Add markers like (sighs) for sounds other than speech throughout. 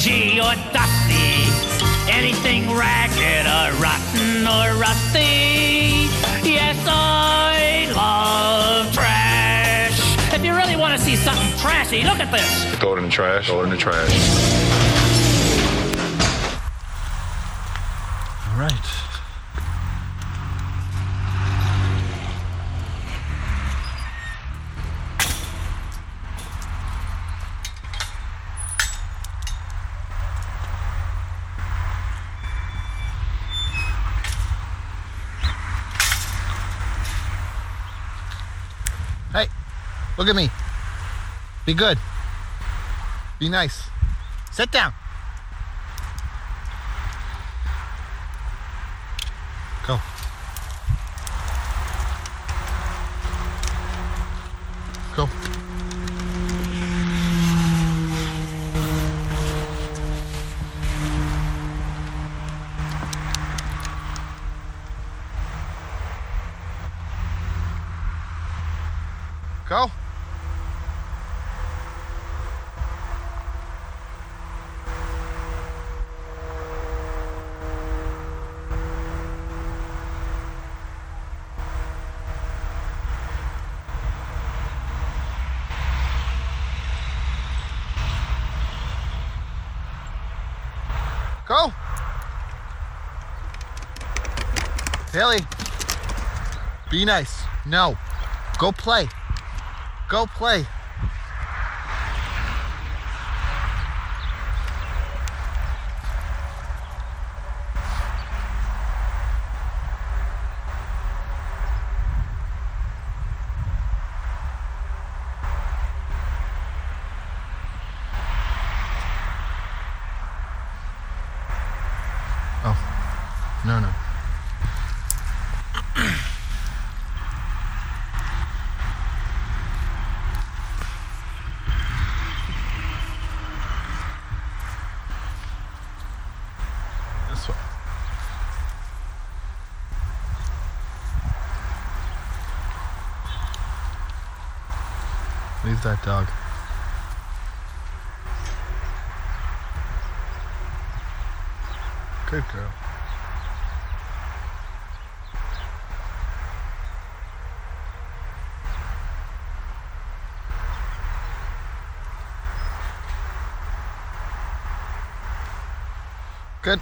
dingy or dusty, anything ragged or rotten or rusty. Yes, I love trash. If you really want to see something trashy, look at this. Throw it in the trash. Throw it in the trash. All right. Hey, look at me. Be good. Be nice. Sit down. Go. Go. Go. Go. Haley. Be nice. No. Go play. Go play. Oh. No, no. This way. That dog. Good girl. Good.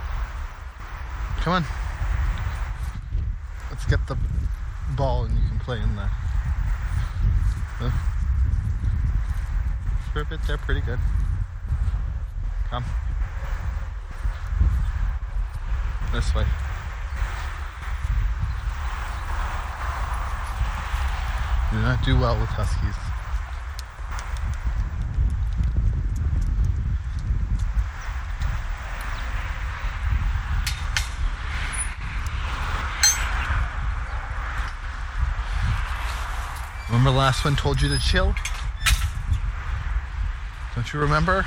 Come on. Let's get the ball and you can play in there. Huh? There, pretty good. Come. This way. Do not do well with huskies. Remember last one told you to chill? Don't you remember?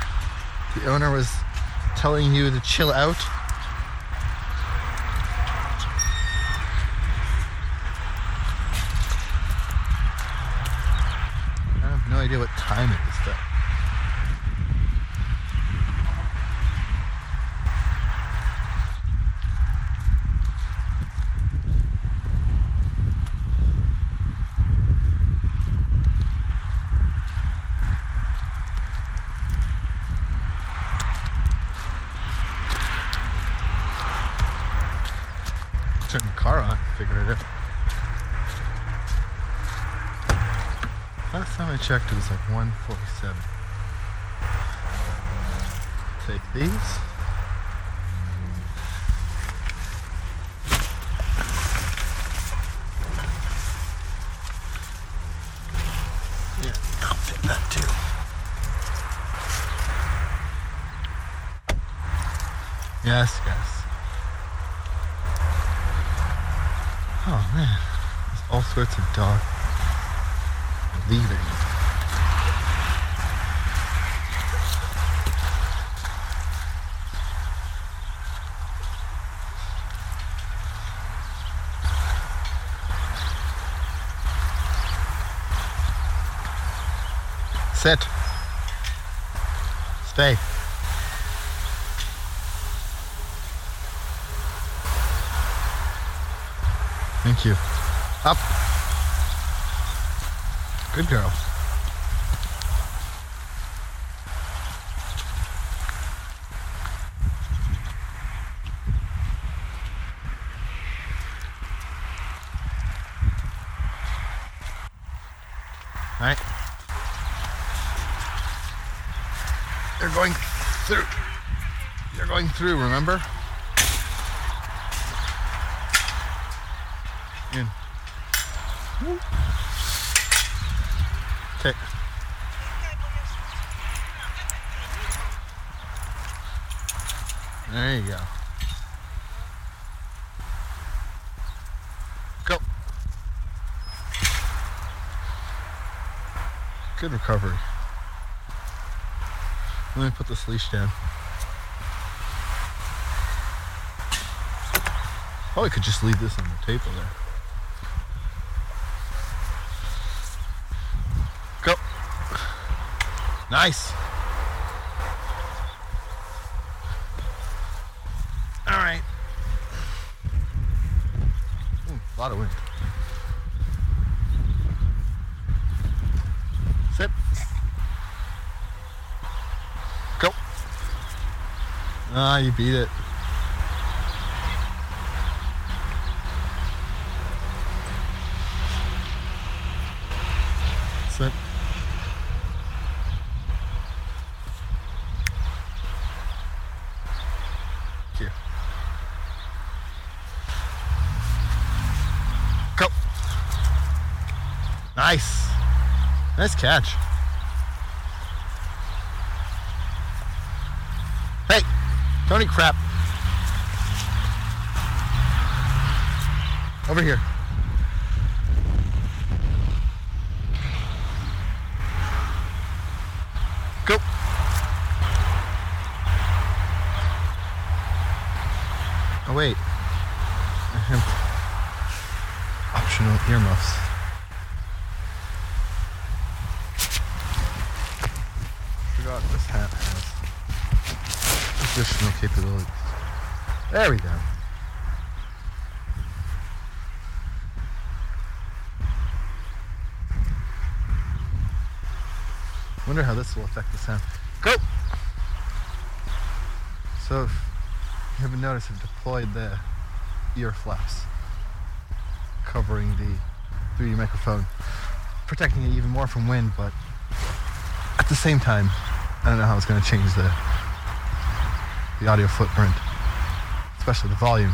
The owner was telling you to chill out. I have no idea what time it is though. Turn the car on, figure it out. Last time I checked, it was like 147. Take these. Yeah, I'll fit that too. Yes, yes. Oh man, there's all sorts of dog leaving. Sit. Stay. Thank you. Up. Good girl. Through. You're going through, remember? In. Okay. There you go. Go. Good recovery. Let me put this leash down. Probably could just leave this on the table there. Go. Nice. All right. Ooh, a lot of wind. Sit. Go. Ah, you beat it. Here. Go. Nice. Nice catch. Hey, Tony crap. Over here. Go. Oh wait. Optional earmuffs. Forgot this hat additional capabilities. There we go. Wonder how this will affect the sound. Go! So, you haven't noticed, I've deployed the ear flaps covering the 3D microphone, protecting it even more from wind, but at the same time, I don't know how it's going to change the the audio footprint, especially the volume.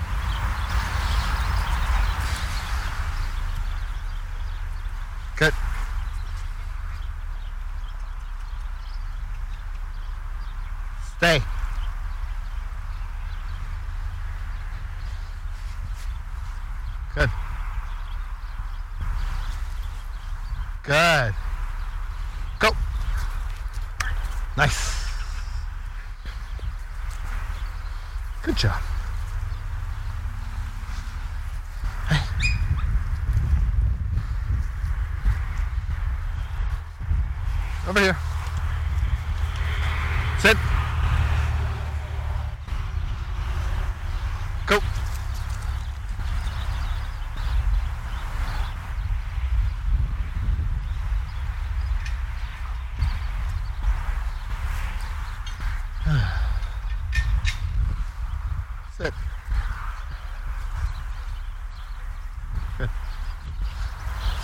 Good. Stay. Good. Good. Go. Nice. Good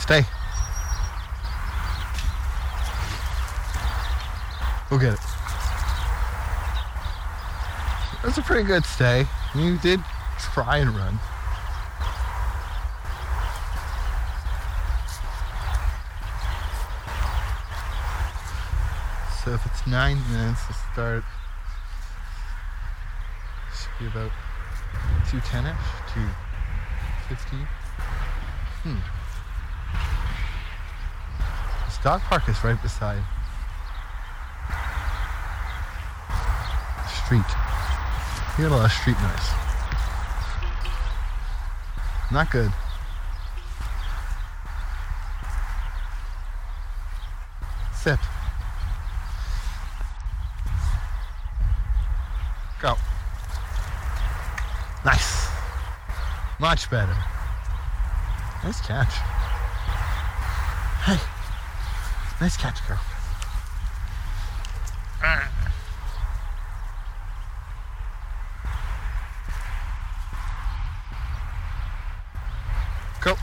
Stay. Go get it. That's a pretty good stay. You did try and run. So if it's nine minutes to start, should be about 210-ish, 250. Hmm. Dog park is right beside street. You get a lot of street noise. Not good. Sit. Go. Nice. Much better. Nice catch. Hey. Nice catch, girl. Go.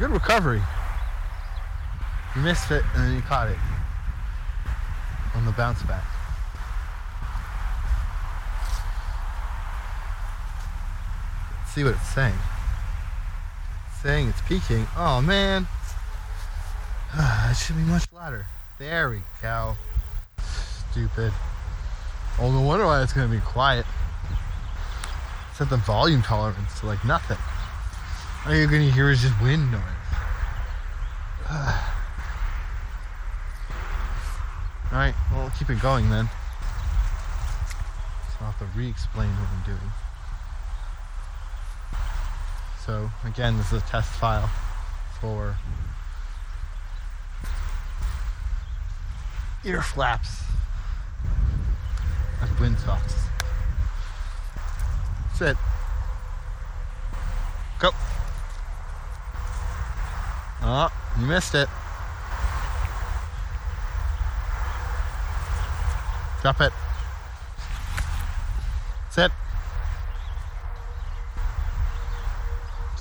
Good recovery. You missed it and then you caught it on the bounce back. See what it's saying. Saying it's peaking. Oh man. (sighs) it should be much louder. There we go. Stupid. Oh, no wonder why it's gonna be quiet. Set the volume tolerance to like nothing. All you're gonna hear is just wind noise. (sighs) Alright, we'll keep it going then. So I'll have to re explain what I'm doing. So, again, this is a test file for ear flaps at windsocks. That's it. Go. Oh, you missed it. Drop it. Sit.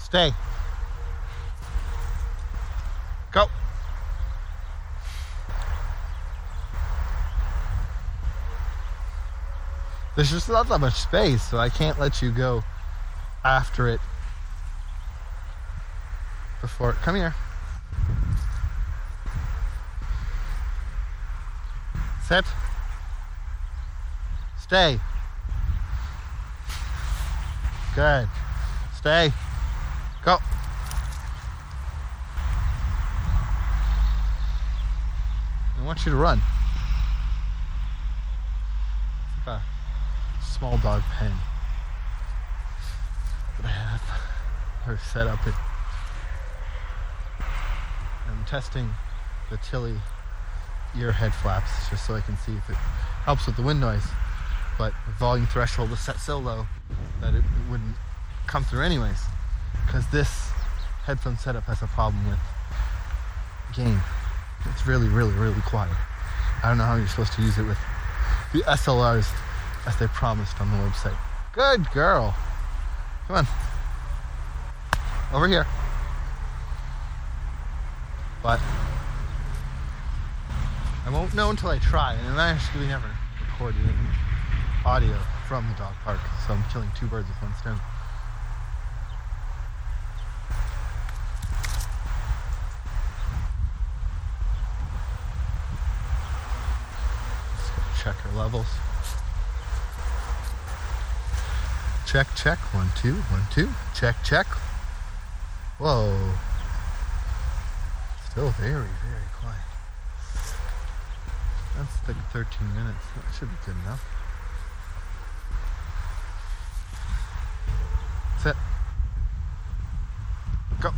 Stay. Go. There's just not that much space, so I can't let you go after it before. Come here. Sit. Stay. Good. Stay. Go. I want you to run. It's like a small dog pen that I have her set up. It. I'm testing the Tilley ear head flaps just so I can see if it helps with the wind noise. But the volume threshold is set so low that it, it wouldn't come through anyways. Because this headphone setup has a problem with gain. It's really, really, really quiet. I don't know how you're supposed to use it with the SLRs as they promised on the website. Good girl. Come on. Over here. But I won't know until I try, and I'm actually never recorded any audio from the dog park, so I'm killing two birds with one stone. Let's go check our levels. Check, check. One, two, one, two. Check, check. Whoa. Still very, very quiet. That's like 13 minutes. That should be good enough. Go.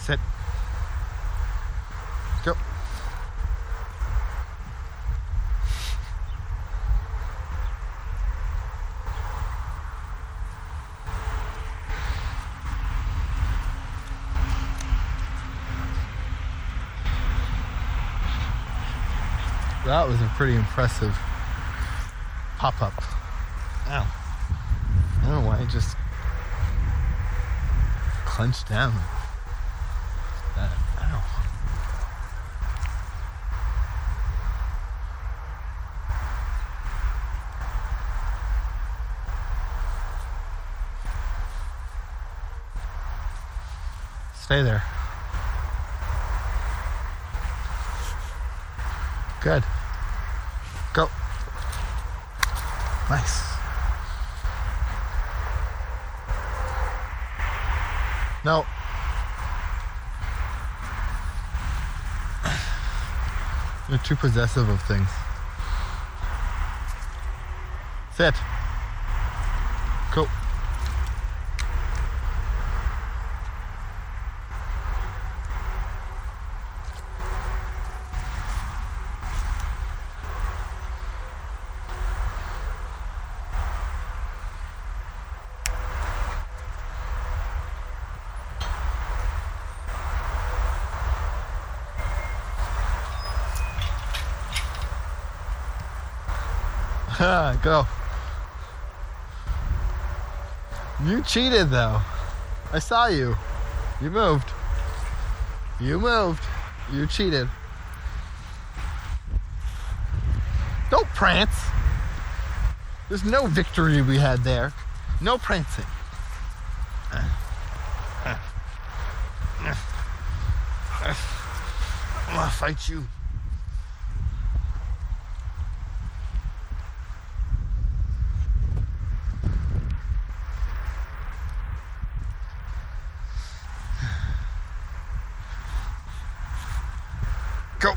Sit. Go. That was a pretty impressive pop up. Ow. I don't know why I just clenched down. That. Ow. Stay there. Good. Go. Nice. No. You're too possessive of things. Sit. Go. Go. You cheated though. I saw you. You moved. You moved. You cheated. Don't prance. There's no victory we had there. No prancing. I'm gonna fight you. Go.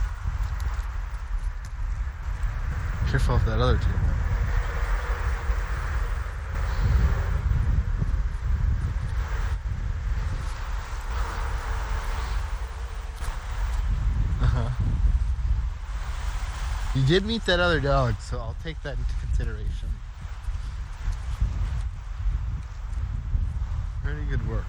Careful of that other table. Uh-huh. You did meet that other dog, so I'll take that into consideration. Very good work.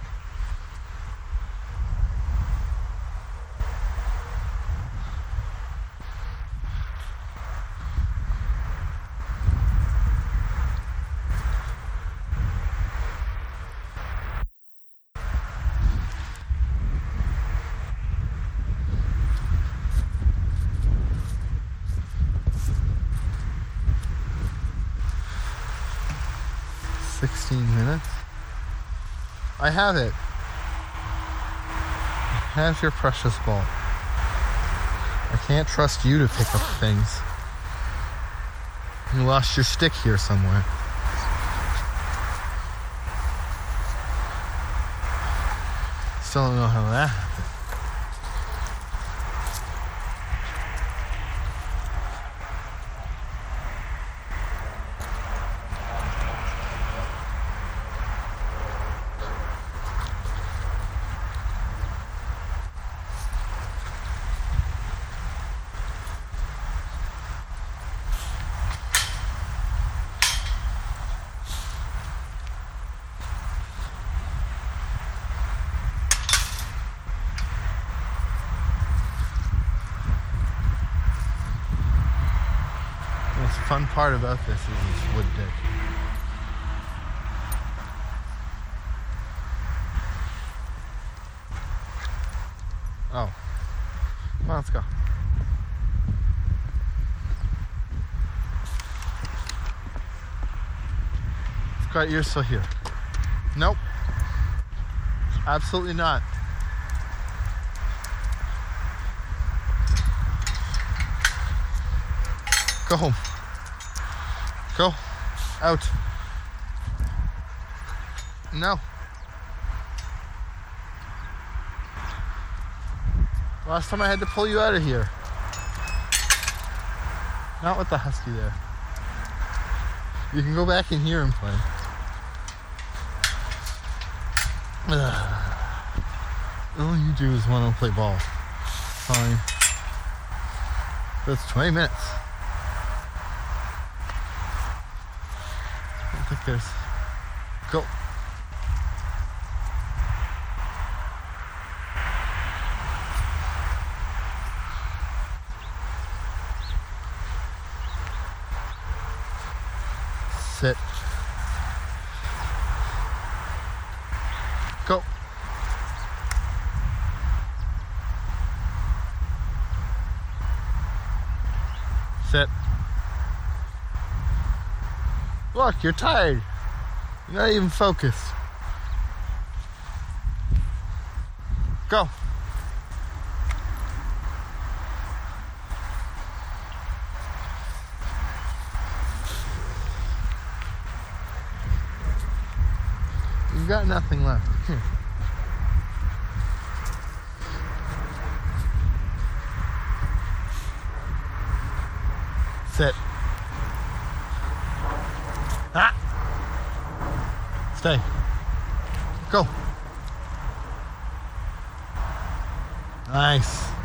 Sixteen minutes. I have it. Have your precious ball. I can't trust you to pick up things. You lost your stick here somewhere. Still don't know how that happened. Most fun part about this is this wood deck. Oh. On, let's go. Scott, you're still here. Nope. Absolutely not. Go home. Go. Out. No. Last time I had to pull you out of here. Not with the husky there. You can go back in here and play. All you do is want to play ball. Fine. That's 20 minutes. Don't there's. Go. Sit. Go. Sit. Look, you're tired. You're not even focused. Go. You've got nothing left. Here. Sit. Ah. Stay. Go. Nice.